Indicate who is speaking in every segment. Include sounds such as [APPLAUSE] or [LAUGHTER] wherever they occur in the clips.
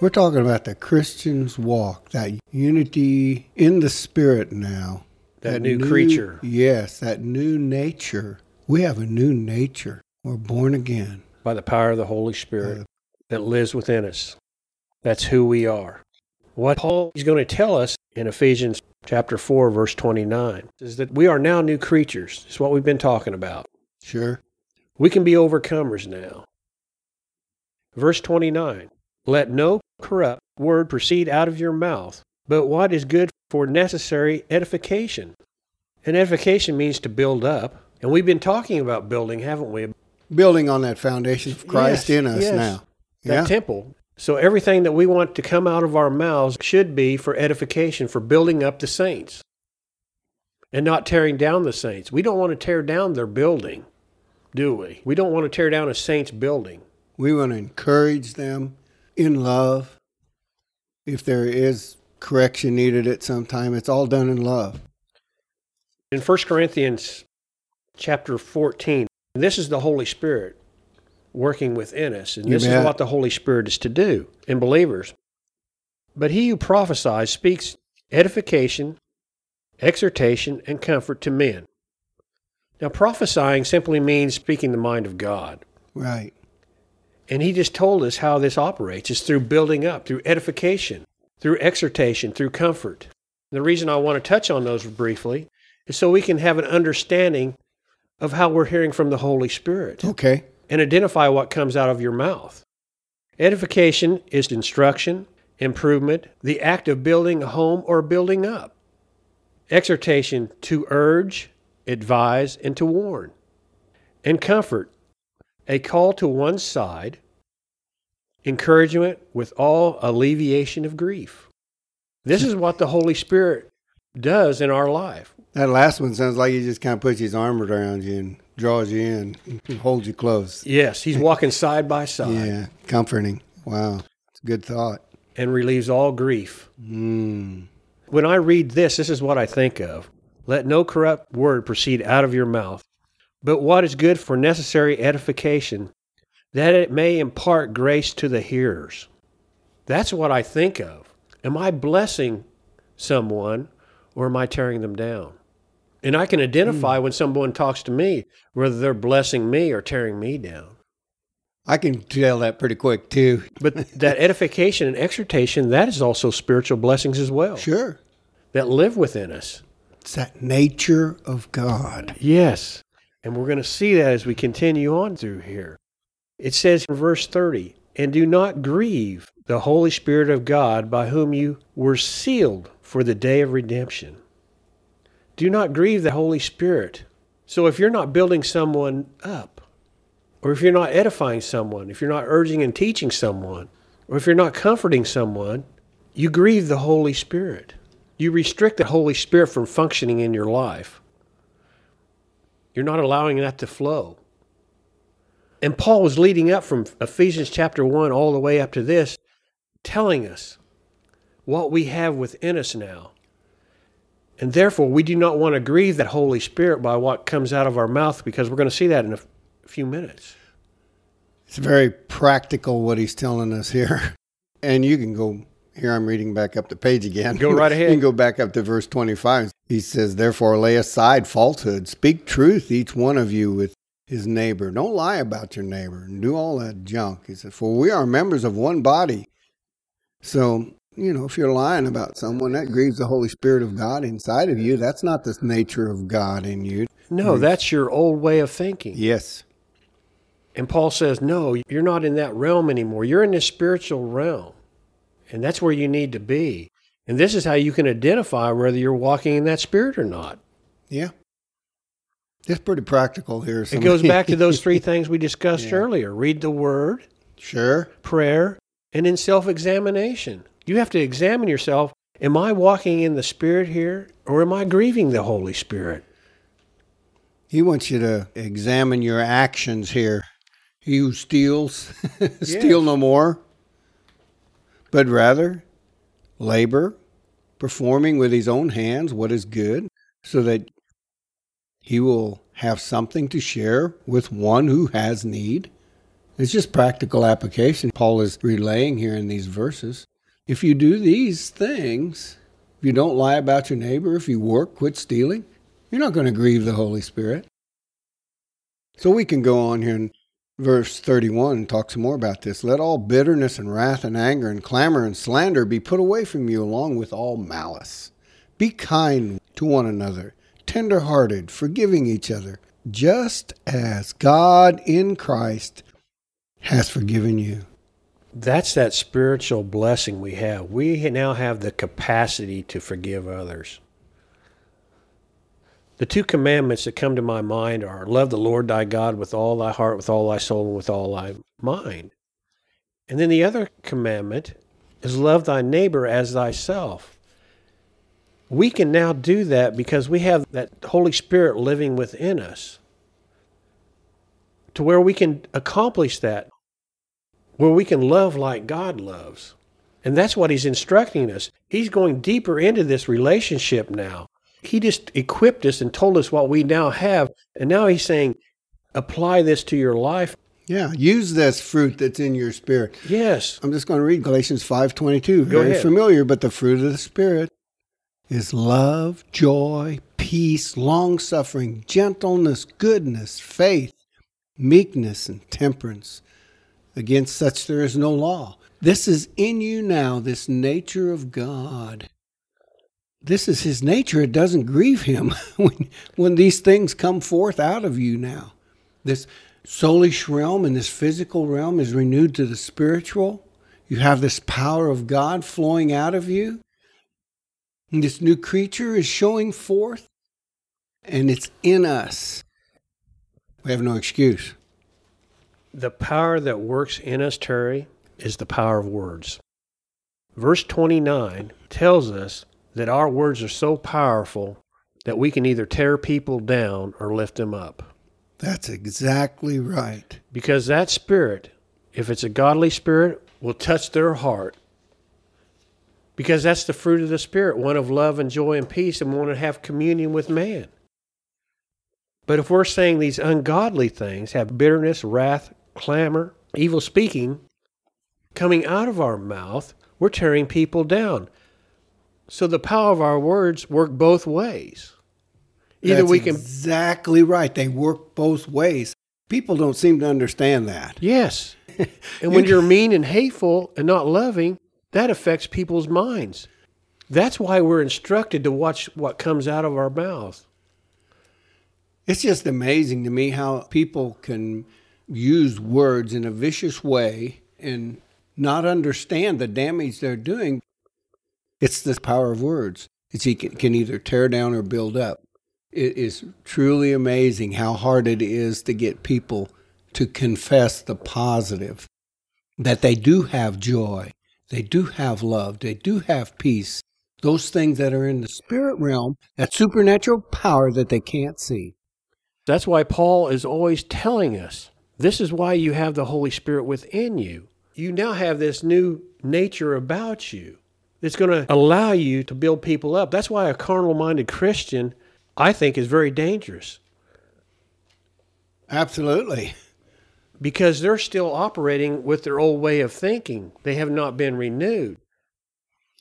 Speaker 1: We're talking about the Christian's walk, that unity in the spirit now.
Speaker 2: That, new, creature.
Speaker 1: Yes, that new nature. We have a new nature. We're born again.
Speaker 2: By the power of the Holy Spirit uh, that lives within us. That's who we are. What Paul is going to tell us in Ephesians chapter 4, verse 29 is that we are now new creatures. It's what we've been talking about.
Speaker 1: Sure.
Speaker 2: We can be overcomers now. Verse 29 Let no corrupt word proceed out of your mouth, but what is good for necessary edification. And edification means to build up. And we've been talking about building, haven't we?
Speaker 1: Building on that foundation of Christ
Speaker 2: Yes,
Speaker 1: in us
Speaker 2: yes.
Speaker 1: now.
Speaker 2: That
Speaker 1: yeah.
Speaker 2: temple. So everything that we want to come out of our mouths should be for edification, for building up the saints. And not tearing down the saints. We don't want to tear down their building, do we? We don't want to tear down a saint's building.
Speaker 1: we want to encourage them in love. If there is correction needed at some time, it's all done in love.
Speaker 2: In 1 Corinthians chapter 14, this is the Holy Spirit working within us. And this is what the Holy Spirit is to do in believers. But he who prophesies speaks edification, exhortation, and comfort to men. Now, prophesying simply means speaking the mind of God.
Speaker 1: Right.
Speaker 2: And he just told us how this operates. is through building up, through edification, through exhortation, through comfort. The reason I want to touch on those briefly is so we can have an understanding of how we're hearing from the Holy Spirit
Speaker 1: Okay.
Speaker 2: and identify what comes out of your mouth. Edification is instruction, improvement, the act of building a home or building up. Exhortation to urge, advise, and to warn. And comfort, a call to one side, encouragement with all alleviation of grief. This is what the Holy Spirit does in our life.
Speaker 1: That last one sounds like he just kind of puts his arm around you and draws you in and holds you close.
Speaker 2: Yes, he's walking side by side
Speaker 1: Yeah. Comforting. Wow. It's a good thought.
Speaker 2: and relieves all grief.
Speaker 1: Mm.
Speaker 2: When I read this, this is what I think of. Let no corrupt word proceed out of your mouth, but what is good for necessary edification, that it may impart grace to the hearers. That's what I think of. Am I blessing someone or am I tearing them down? And I can identify hmm. when someone talks to me whether they're blessing me or tearing me down.
Speaker 1: I can tell that pretty quick too.
Speaker 2: But that [LAUGHS] edification and exhortation, that is also spiritual blessings as well
Speaker 1: Sure.
Speaker 2: that live within us.
Speaker 1: It's that nature of God.
Speaker 2: Yes. And we're going to see that as we continue on through here. It says in verse 30 And do not grieve the Holy Spirit of God by whom you were sealed for the day of redemption. Do not grieve the Holy Spirit. So if you're not building someone up, or if you're not edifying someone, if you're not urging and teaching someone, or if you're not comforting someone, you grieve the Holy Spirit. You restrict the Holy Spirit from functioning in your life. You're not allowing that to flow. And Paul was leading up from Ephesians chapter 1 all the way up to this, telling us what we have within us now. And therefore, we do not want to grieve that Holy Spirit by what comes out of our mouth because we're going to see that in a few minutes.
Speaker 1: It's very practical what he's telling us here. [LAUGHS] And you can go here I'm reading back up the page again.
Speaker 2: Go right [LAUGHS] ahead.
Speaker 1: you can go back up to verse 25. He says, "Therefore lay aside falsehood, speak truth each one of you with his neighbor. Don't lie about your neighbor and do all that junk." He said, "For we are members of one body." So, you know, if you're lying about someone, that grieves the Holy Spirit of God inside of you. That's not the nature of God in you.
Speaker 2: No, that's your old way of thinking.
Speaker 1: Yes.
Speaker 2: And Paul says, no, you're not in that realm anymore. You're in the spiritual realm. And that's where you need to be. And this is how you can identify whether you're walking in that spirit or not.
Speaker 1: Yeah. It's pretty practical here.
Speaker 2: It goes back to those three things we discussed [LAUGHS]
Speaker 1: Yeah.
Speaker 2: earlier read the word,
Speaker 1: Sure.
Speaker 2: prayer, and in self examination. You have to examine yourself. Am I walking in the spirit here or am I grieving the Holy Spirit?
Speaker 1: He wants you to examine your actions here. He who steals, [LAUGHS] steal
Speaker 2: Yes.
Speaker 1: no more, but rather labor, performing with his own hands what is good, so that he will have something to share with one who has need. It's just practical application Paul is relaying here in these verses. If you do these things, if you don't lie about your neighbor, if you work, quit stealing, you're not going to grieve the Holy Spirit. So we can go on here in verse 31 talks more about this. Let all bitterness and wrath and anger and clamor and slander be put away from you along with all malice. Be kind to one another, tender hearted, forgiving each other, just as God in Christ has forgiven you.
Speaker 2: That's that spiritual blessing we have. We now have the capacity to forgive others. The two commandments that come to my mind are love the Lord thy God with all thy heart, with all thy soul, and with all thy mind. And then the other commandment is love thy neighbor as thyself. We can now do that because we have that Holy Spirit living within us to where we can accomplish that where we can love like God loves. And that's what he's instructing us. He's going deeper into this relationship now. He just equipped us and told us what we now have. And now he's saying, apply this to your life.
Speaker 1: Yeah, use this fruit that's in your spirit.
Speaker 2: Yes.
Speaker 1: I'm just going to read Galatians 5:22. Very familiar, but the fruit of the spirit is love, joy, peace, long-suffering, gentleness, goodness, faith, meekness, and temperance. Against such there is no law. This is in you now, this nature of God. This is his nature. It doesn't grieve him [LAUGHS] when, when these things come forth out of you now. This soulish realm and this physical realm is renewed to the spiritual. You have this power of God flowing out of you. And this new creature is showing forth, and it's in us. We have no excuse.
Speaker 2: The power that works in us, Terry, is the power of words. Verse 29 tells us that our words are so powerful that we can either tear people down or lift them up.
Speaker 1: That's exactly right.
Speaker 2: Because that spirit, if it's a godly spirit, will touch their heart. Because that's the fruit of the spirit, one of love and joy and peace, and want to have communion with man. But if we're saying these ungodly things have bitterness, wrath, clamor, evil speaking coming out of our mouth, we're tearing people down. So the power of our words work both ways. Either
Speaker 1: That's
Speaker 2: we can
Speaker 1: exactly right. They work both ways. People don't seem to understand that.
Speaker 2: Yes. [LAUGHS] And when you're mean and hateful and not loving, that affects people's minds. That's why we're instructed to watch what comes out of our mouth.
Speaker 1: It's just amazing to me how people can use words in a vicious way and not understand the damage they're doing. It's the power of words. It's can, can either tear down or build up. It is truly amazing how hard it is to get people to confess the positive that they do have joy, they do have love, they do have peace. Those things that are in the spirit realm, that supernatural power that they can't see.
Speaker 2: That's why Paul is always telling us this is why you have the Holy Spirit within you. You now have this new nature about you that's going to allow you to build people up. That's why a carnal minded Christian, I think, is very dangerous
Speaker 1: Absolutely.
Speaker 2: because they're still operating with their old way of thinking. They have not been renewed.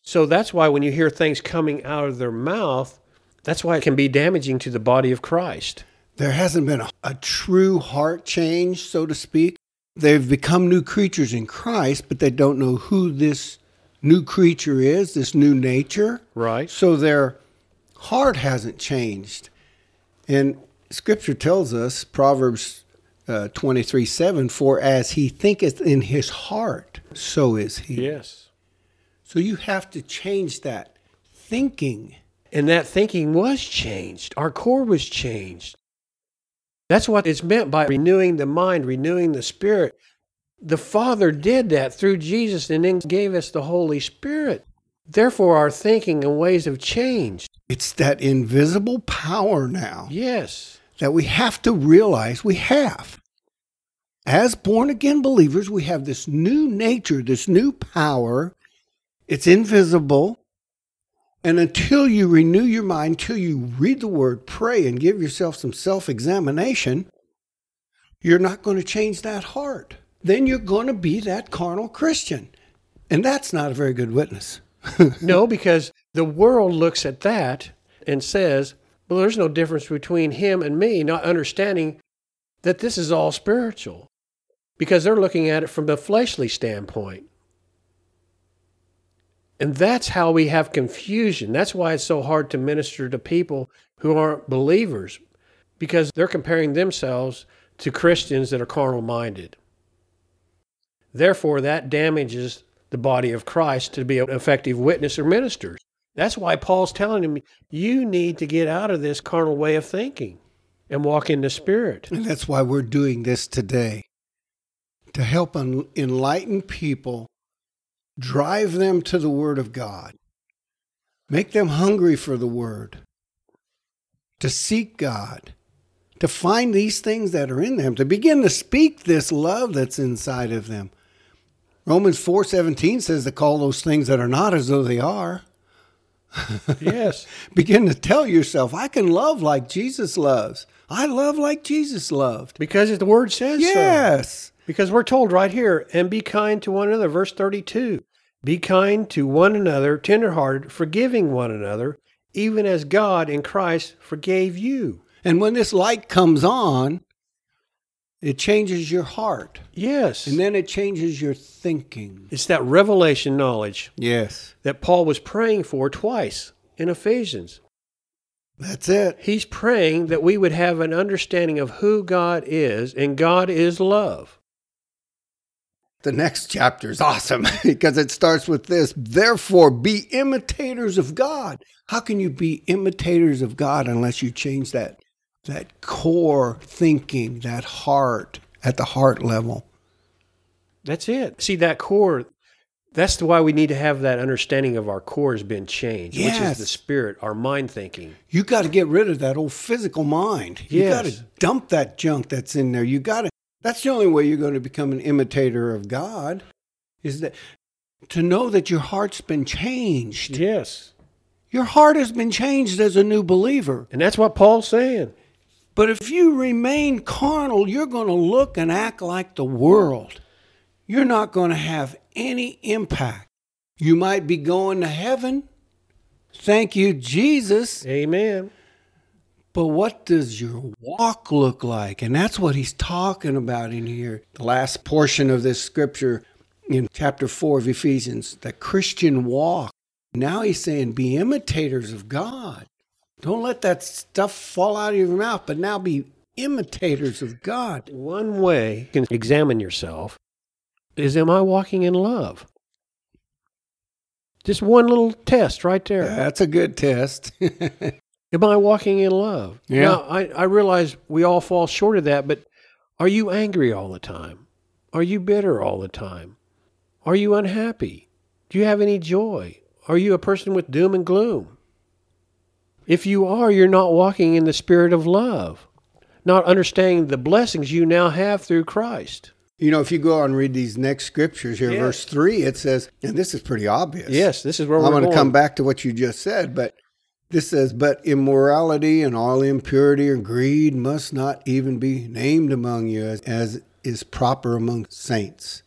Speaker 2: So that's why when you hear things coming out of their mouth, that's why it can be damaging to the body of Christ.
Speaker 1: There hasn't been a, a true heart change, so to speak. They've become new creatures in Christ, but they don't know who this new creature is, this new nature.
Speaker 2: Right.
Speaker 1: So their heart hasn't changed. And scripture tells us, Proverbs uh, 23 7, for as he thinketh in his heart, so is he.
Speaker 2: Yes.
Speaker 1: So you have to change that thinking.
Speaker 2: And that thinking was changed. Our core was changed. That's what it's meant by renewing the mind, renewing the spirit. The Father did that through Jesus and then gave us the Holy Spirit. Therefore, our thinking and ways have changed.
Speaker 1: It's that invisible power now.
Speaker 2: Yes.
Speaker 1: that we have to realize we have. As born again believers, we have this new nature, this new power. It's invisible. And until you renew your mind, until you read the word, pray, and give yourself some self examination, you're not going to change that heart. Then you're going to be that carnal Christian. And that's not a very good witness. [LAUGHS]
Speaker 2: no, because the world looks at that and says, well, there's no difference between him and me, not understanding that this is all spiritual because they're looking at it from a fleshly standpoint. And that's how we have confusion. That's why it's so hard to minister to people who aren't believers because they're comparing themselves to Christians that are carnal minded. Therefore, that damages the body of Christ to be an effective witness or ministers. That's why Paul's telling him, you need to get out of this carnal way of thinking and walk in the Spirit.
Speaker 1: And that's why we're doing this today to help enlighten people, drive them to the Word of God, make them hungry for the Word, to seek God, to find these things that are in them, to begin to speak this love that's inside of them. Romans 4:17 says to call those things that are not as though they are. [LAUGHS]
Speaker 2: Yes.
Speaker 1: begin to tell yourself, I can love like Jesus loves. I love like Jesus loved.
Speaker 2: Because the word says so.
Speaker 1: yes.
Speaker 2: so. Because we're told right here, and be kind to one another, verse 32. Be kind to one another, tenderhearted, forgiving one another, even as God in Christ forgave you.
Speaker 1: And when this light comes on, it changes your heart.
Speaker 2: Yes.
Speaker 1: And then it changes your thinking.
Speaker 2: It's that revelation knowledge.
Speaker 1: Yes.
Speaker 2: That Paul was praying for twice in Ephesians.
Speaker 1: That's it.
Speaker 2: He's praying that we would have an understanding of who God is, and God is love.
Speaker 1: The next chapter is awesome [LAUGHS] because it starts with this. Therefore, be imitators of God. How can you be imitators of God unless you change that that core thinking, that heart at the heart level?
Speaker 2: That's it. See that core. That's why we need to have that understanding of our core has been changed,
Speaker 1: yes.
Speaker 2: which is the spirit, our mind thinking.
Speaker 1: You got to get rid of that old physical mind.
Speaker 2: Yes.
Speaker 1: You got to dump that junk that's in there. You got to that's the only way you're going to become an imitator of God is that to know that your heart's been changed.
Speaker 2: Yes.
Speaker 1: Your heart has been changed as a new believer.
Speaker 2: And that's what Paul's saying.
Speaker 1: But if you remain carnal, you're going to look and act like the world. You're not going to have any impact. You might be going to heaven. Thank you, Jesus.
Speaker 2: Amen.
Speaker 1: But what does your walk look like? And that's what he's talking about in here. The last portion of this scripture in chapter 4 of Ephesians, the Christian walk. Now he's saying, be imitators of God. Don't let that stuff fall out of your mouth, but now be imitators of God.
Speaker 2: One way you can examine yourself is Am I walking in love? Just one little test right there.
Speaker 1: That's a good test. [LAUGHS]
Speaker 2: Am I walking in love?
Speaker 1: Yeah.
Speaker 2: Now, I, I realize we all fall short of that, but are you angry all the time? Are you bitter all the time? Are you unhappy? Do you have any joy? Are you a person with doom and gloom? If you are, you're not walking in the spirit of love, not understanding the blessings you now have through Christ.
Speaker 1: You know, if you go and read these next scriptures here,
Speaker 2: Yes.
Speaker 1: verse 3, it says, and this is pretty obvious.
Speaker 2: Yes, this is where
Speaker 1: I'm
Speaker 2: we're
Speaker 1: going to
Speaker 2: going.
Speaker 1: come back to what you just said, but this says, But immorality and all impurity or greed must not even be named among you as, as is proper among saints.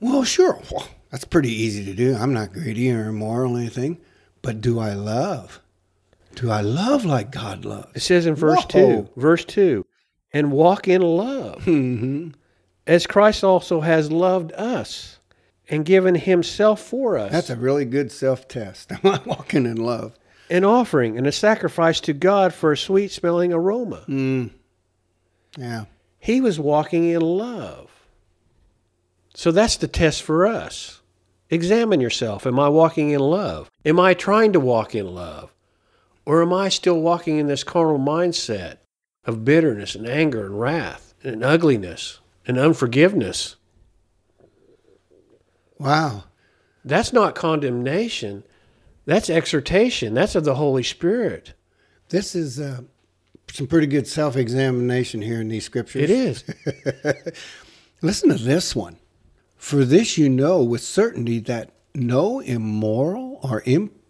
Speaker 1: Well, sure. Well, that's pretty easy to do. I'm not greedy or immoral or anything. But do I love? Do I love like God loves?
Speaker 2: It says in verse
Speaker 1: Whoa.
Speaker 2: 2, verse 2, and walk in love,
Speaker 1: hmm
Speaker 2: as Christ also has loved us and given himself for us.
Speaker 1: That's a really good self test. [LAUGHS] Am I walking in love?
Speaker 2: an offering and a sacrifice to God for a sweet smelling aroma.
Speaker 1: Mm. Yeah.
Speaker 2: He was walking in love. So that's the test for us. Examine yourself. Am I walking in love? Am I trying to walk in love? Or am I still walking in this carnal mindset of bitterness and anger and wrath and ugliness and unforgiveness?
Speaker 1: Wow.
Speaker 2: That's not condemnation. That's exhortation. That's of the Holy Spirit.
Speaker 1: This is uh, some pretty good self examination here in these scriptures.
Speaker 2: It is. [LAUGHS]
Speaker 1: Listen to this one. For this you know with certainty that no immoral or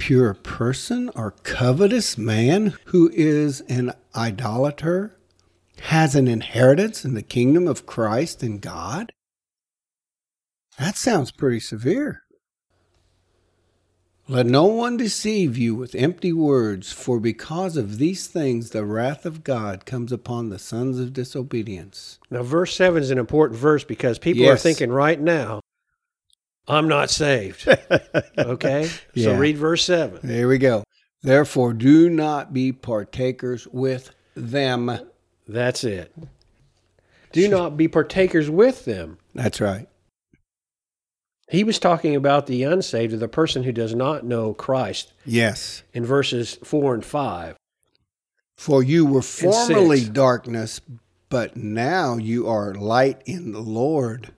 Speaker 1: impure person or covetous man who is an idolater has an inheritance in the kingdom of Christ and God. That sounds pretty severe. Let no one deceive you with empty words, for because of these things the wrath of God comes upon the sons of disobedience.
Speaker 2: Now, verse 7 is an important verse because people are thinking right now, I'm not saved. [LAUGHS] Okay? So read verse 7.
Speaker 1: There we go. Therefore, do not be partakers with them.
Speaker 2: That's it. Do not be partakers with them.
Speaker 1: That's right.
Speaker 2: He was talking about the unsaved or the person who does not know Christ
Speaker 1: Yes.
Speaker 2: in verses 4 and 5.
Speaker 1: For you were formerly darkness, but now you are light in the Lord.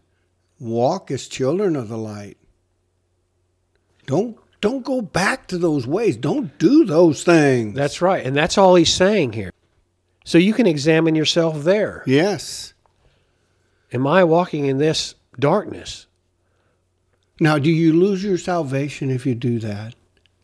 Speaker 1: Walk as children of the light. Don't don't go back to those ways. Don't do those things.
Speaker 2: That's right. And that's all he's saying here. So you can examine yourself there.
Speaker 1: yes.
Speaker 2: Am I walking in this darkness?
Speaker 1: Now, do you lose your salvation if you do that?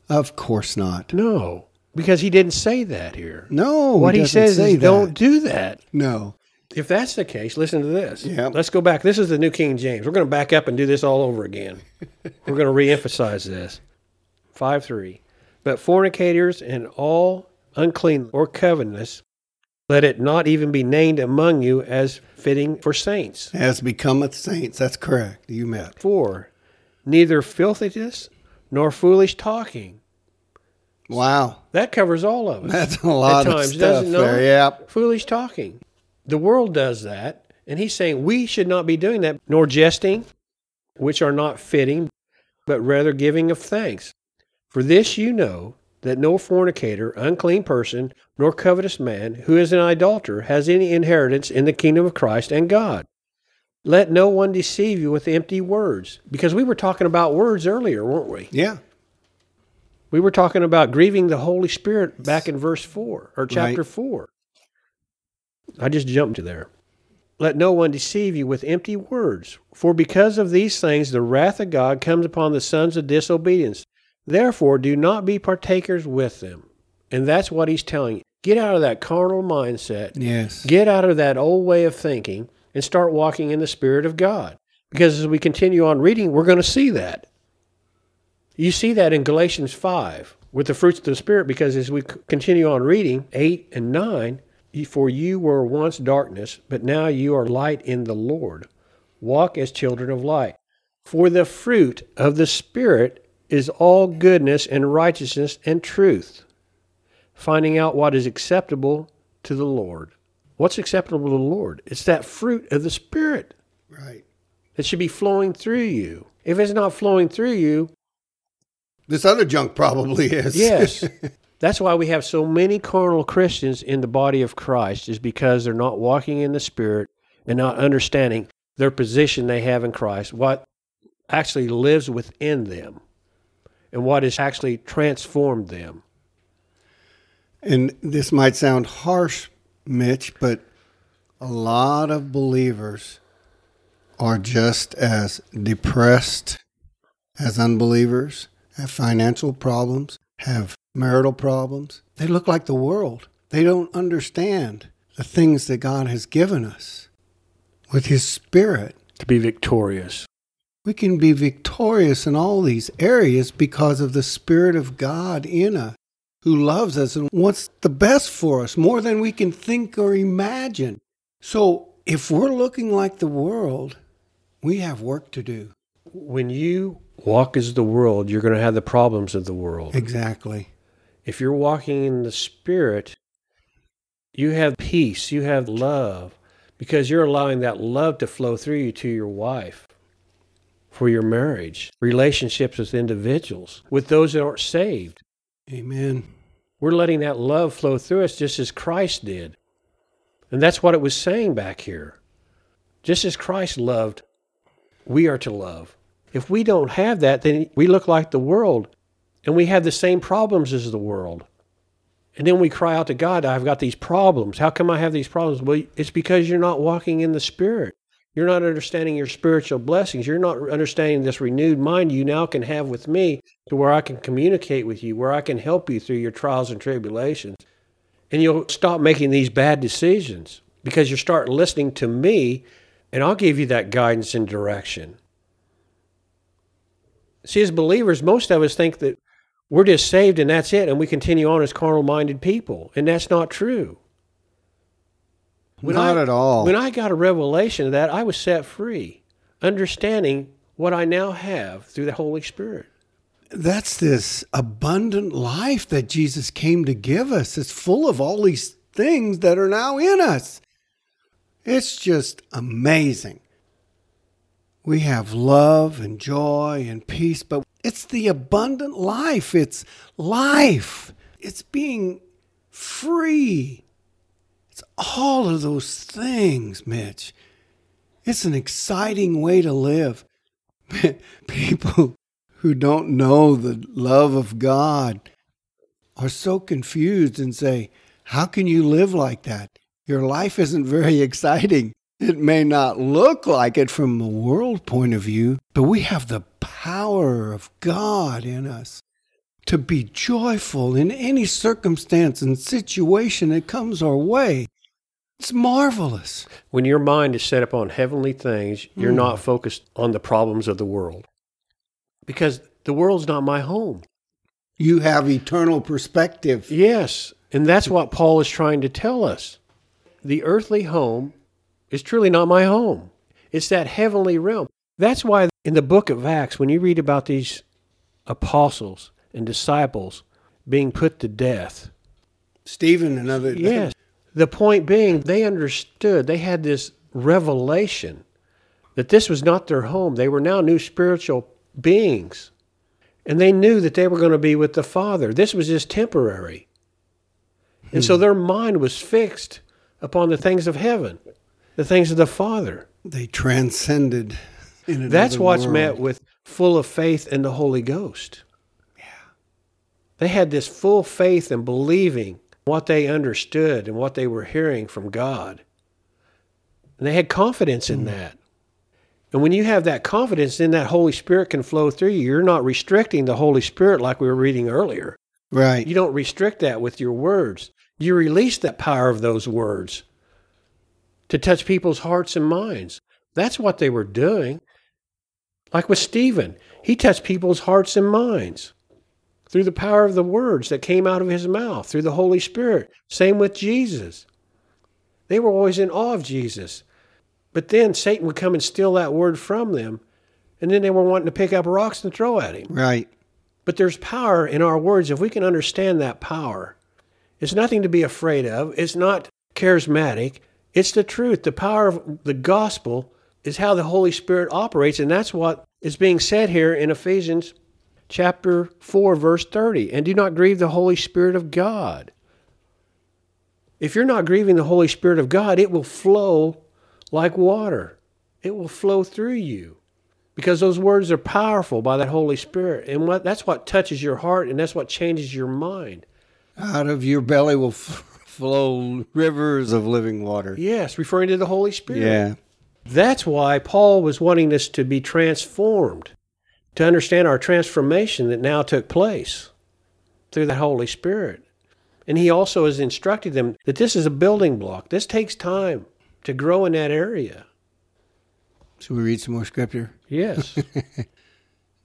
Speaker 1: Of course not.
Speaker 2: No, because he didn't say that here.
Speaker 1: No.
Speaker 2: what he,
Speaker 1: doesn't
Speaker 2: says
Speaker 1: say
Speaker 2: is don't do that.
Speaker 1: No.
Speaker 2: If that's the case, listen to this.
Speaker 1: Yeah.
Speaker 2: Let's go back. This is the New King James. We're going to back up and do this all over again. [LAUGHS] We're going to re-emphasize this. 5 3. But fornicators and all unclean or covetous, let it not even be named among you as fitting for saints.
Speaker 1: As becometh saints. That's correct. You met.
Speaker 2: 4. Neither filthiness nor foolish talking.
Speaker 1: Wow.
Speaker 2: That covers all of it.
Speaker 1: That's a lot of
Speaker 2: times,
Speaker 1: stuff
Speaker 2: doesn't
Speaker 1: there. Yep.
Speaker 2: foolish talking. The world does that, and he's saying we should not be doing that, nor jesting, which are not fitting, but rather giving of thanks. For this you know that no fornicator, unclean person, nor covetous man, who is an idolater, has any inheritance in the kingdom of Christ and God. Let no one deceive you with empty words, because we were talking about words earlier, weren't we?
Speaker 1: Yeah.
Speaker 2: We were talking about grieving the Holy Spirit back in verse 4 or chapter
Speaker 1: Right.
Speaker 2: 4. I just jumped to there. Let no one deceive you with empty words, for because of these things the wrath of God comes upon the sons of disobedience. Therefore, do not be partakers with them. And that's what he's telling you. Get out of that carnal mindset.
Speaker 1: Yes.
Speaker 2: Get out of that old way of thinking and start walking in the Spirit of God. Because as we continue on reading, we're going to see that. You see that in Galatians 5 with the fruits of the Spirit, because as we continue on reading 8 and 9, "Y- for you were once darkness, but now you are light in the Lord. Walk as children of light. For the fruit of the Spirit is all goodness and righteousness and truth, finding out what is acceptable to the Lord. What's acceptable to the Lord? It's that fruit of the Spirit
Speaker 1: Right.
Speaker 2: that should be flowing through you. If it's not flowing through you,
Speaker 1: This other junk probably is.
Speaker 2: yes. [LAUGHS] That's why we have so many carnal Christians in the body of Christ, is because they're not walking in the Spirit and not understanding their position they have in Christ, what actually lives within them, and what has actually transformed them.
Speaker 1: And this might sound harsh, Mitch, but a lot of believers are just as depressed as unbelievers, have financial problems, have marital problems. They look like the world. They don't understand the things that God has given us with His Spirit.
Speaker 2: To be victorious.
Speaker 1: We can be victorious in all these areas because of the Spirit of God in us, who loves us and wants the best for us more than we can think or imagine. So, if we're looking like the world, we have work to do.
Speaker 2: When you walk as the world, you're going to have the problems of the world.
Speaker 1: Exactly.
Speaker 2: If you're walking in the spirit you have peace you have love because you're allowing that love to flow through you to your wife for your marriage relationships with individuals with those that aren't saved.
Speaker 1: Amen.
Speaker 2: we're letting that love flow through us just as christ did. And that's what it was saying back here. Just as christ loved we are to love. If we don't have that then we look like the world and we have the same problems as the world. And then we cry out to God, I've got these problems. How come I have these problems? Well, it's because you're not walking in the Spirit. You're not understanding your spiritual blessings. You're not understanding this renewed mind you now can have with me to where I can communicate with you, where I can help you through your trials and tribulations. And you'll stop making these bad decisions because you start listening to me, and I'll give you that guidance and direction. See, as believers, most of us think that we're just saved and that's it, and we continue on as carnal minded people. And that's not true. When
Speaker 1: Not
Speaker 2: I-
Speaker 1: at all.
Speaker 2: When I got a revelation of that, I was set free, understanding what I now have through the Holy Spirit.
Speaker 1: That's this abundant life that Jesus came to give us. It's full of all these things that are now in us. It's just amazing. We have love and joy and peace, but it's the abundant life. It's life. It's being free. It's all of those things, Mitch. It's an exciting way to live. [LAUGHS] People who don't know the love of God are so confused and say, How can you live like that? Your life isn't very [LAUGHS] exciting. It may not look like it from a world point of view, but we have the power of God in us to be joyful in any circumstance and situation that comes our way. It's marvelous.
Speaker 2: When your mind is set upon heavenly things, you're
Speaker 1: Mm.
Speaker 2: not focused on the problems of the world. Because the world's not my home.
Speaker 1: You have eternal perspective.
Speaker 2: Yes. And that's what Paul is trying to tell us. The earthly home is truly not my home, it's that heavenly realm. That's why in the book of Acts, when you read about these apostles and disciples being put to death,
Speaker 1: Stephen, another.
Speaker 2: yes, the point being they understood, they had this revelation that this was not their home. They were now new spiritual beings. And they knew that they were going to be with the Father. This was just temporary. And so hmm. their mind was fixed upon the things of heaven, the things of the Father.
Speaker 1: They transcended. In
Speaker 2: That's what's
Speaker 1: world.
Speaker 2: met with full of faith in the Holy Ghost. Yeah. They had this full faith and believing what they understood and what they were hearing from God. And they had confidence in hmm. that. And when you have that confidence, then that Holy Spirit can flow through you. You're not restricting the Holy Spirit like we were reading earlier.
Speaker 1: Right.
Speaker 2: You don't restrict that with your words. You release that power of those words to touch people's hearts and minds. That's what they were doing. Like with Stephen, he touched people's hearts and minds through the power of the words that came out of his mouth, through the Holy Spirit. Same with Jesus. They were always in awe of Jesus. But then Satan would come and steal that word from them, and then they were wanting to pick up rocks and throw at him.
Speaker 1: right.
Speaker 2: But there's power in our words. If we can understand that power, it's nothing to be afraid of. It's not charismatic. It's the truth. The power of the gospel is how the Holy Spirit operates. And that's what is being said here in Ephesians chapter 4, verse 30. And do not grieve the Holy Spirit of God. If you're not grieving the Holy Spirit of God, it will flow like water, it will flow through you because those words are powerful by that Holy Spirit. And what, that's what touches your heart and that's what changes your mind.
Speaker 1: Out of your belly will flow rivers of living water.
Speaker 2: Yes, referring to the Holy Spirit.
Speaker 1: Yeah.
Speaker 2: That's why Paul was wanting us to be transformed, to understand our transformation that now took place through the Holy Spirit. And he also has instructed them that this is a building block. This takes time to grow in that area.
Speaker 1: Should we read some more scripture?
Speaker 2: Yes. [LAUGHS]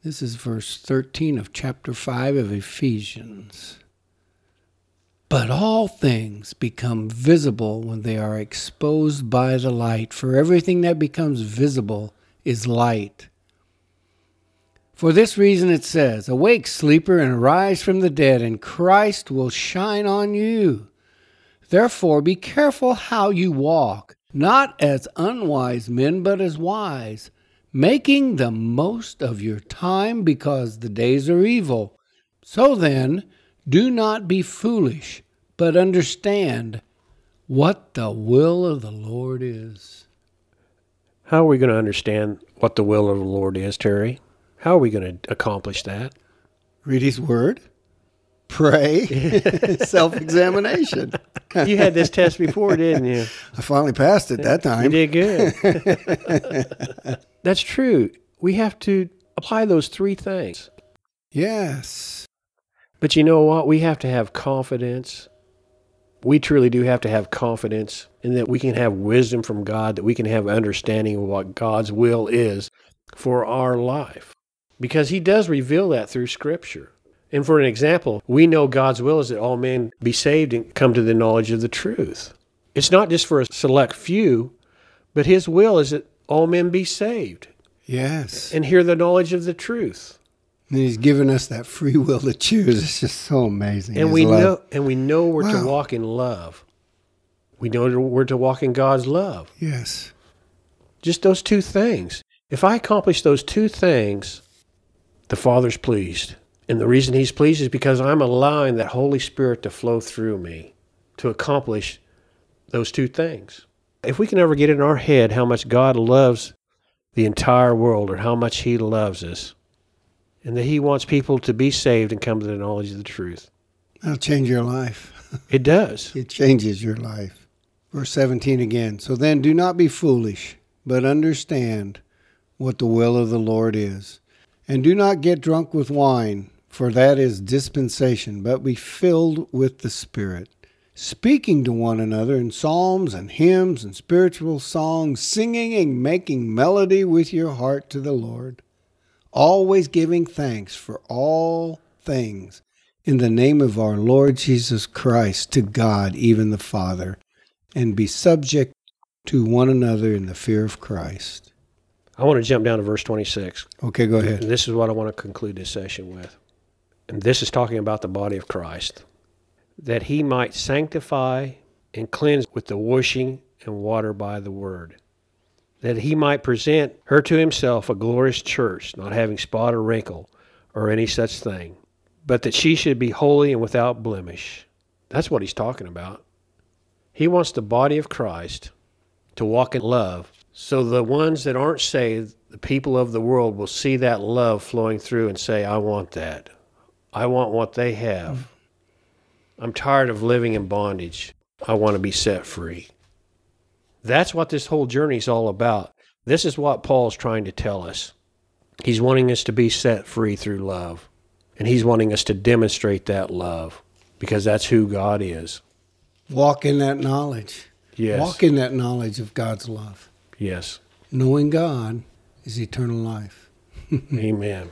Speaker 1: This is verse 13 of chapter 5 of Ephesians. But all things become visible when they are exposed by the light, for everything that becomes visible is light. For this reason it says, Awake, sleeper, and arise from the dead, and Christ will shine on you. Therefore, be careful how you walk, not as unwise men, but as wise, making the most of your time because the days are evil. So then, do not be foolish, but understand what the will of the Lord is.
Speaker 2: How are we going to understand what the will of the Lord is, Terry? How are we going to accomplish that?
Speaker 1: Read His Word, pray, [LAUGHS] [LAUGHS] self examination.
Speaker 2: You had this test before, didn't you?
Speaker 1: I finally passed it that time.
Speaker 2: You did good. [LAUGHS] That's true. We have to apply those three things.
Speaker 1: Yes.
Speaker 2: But you know what? We have to have confidence. We truly do have to have confidence in that we can have wisdom from God, that we can have understanding of what God's will is for our life. because he does reveal that through Scripture. And for an example, we know God's will is that all men be saved and come to the knowledge of the truth. It's not just for a select few, but his will is that all men be saved
Speaker 1: Yes.
Speaker 2: and hear the knowledge of the truth.
Speaker 1: And he's given us that free will to choose. It's just so amazing.
Speaker 2: And
Speaker 1: his
Speaker 2: we
Speaker 1: love.
Speaker 2: know and we know we're to walk in love. We know we're to walk in God's love.
Speaker 1: Yes.
Speaker 2: Just those two things. If I accomplish those two things, the Father's pleased. And the reason He's pleased is because I'm allowing that Holy Spirit to flow through me to accomplish those two things. If we can ever get in our head how much God loves the entire world or how much He loves us, and that He wants people to be saved and come to the knowledge of the truth,
Speaker 1: That'll change your life. [LAUGHS]
Speaker 2: it does.
Speaker 1: It changes your life. Verse 17 again. So then do not be foolish, but understand what the will of the Lord is. And do not get drunk with wine, for that is dispensation, but be filled with the Spirit, speaking to one another in psalms and hymns and spiritual songs, singing and making melody with your heart to the Lord, always giving thanks for all things in the name of our Lord Jesus Christ to God, even the Father, and be subject to one another in the fear of Christ.
Speaker 2: I want to jump down to verse 26.
Speaker 1: Okay, go
Speaker 2: And
Speaker 1: ahead.
Speaker 2: this is what I want to conclude this session with. And this is talking about the body of Christ. That he might sanctify and cleanse with the washing and water by the word. That he might present her to himself a glorious church, not having spot or wrinkle or any such thing, but that she should be holy and without blemish. That's what he's talking about. He wants the body of Christ to walk in love so the ones that aren't saved, the people of the world, will see that love flowing through and say, I want that. I want what they have. I'm tired of living in bondage. I want to be set free. That's what this whole journey is all about. This is what Paul's trying to tell us. He's wanting us to be set free through love. And he's wanting us to demonstrate that love because that's who God is.
Speaker 1: Walk in that knowledge.
Speaker 2: Yes.
Speaker 1: Walk in that knowledge of God's love.
Speaker 2: Yes.
Speaker 1: Knowing God is eternal life. [LAUGHS]
Speaker 2: Amen.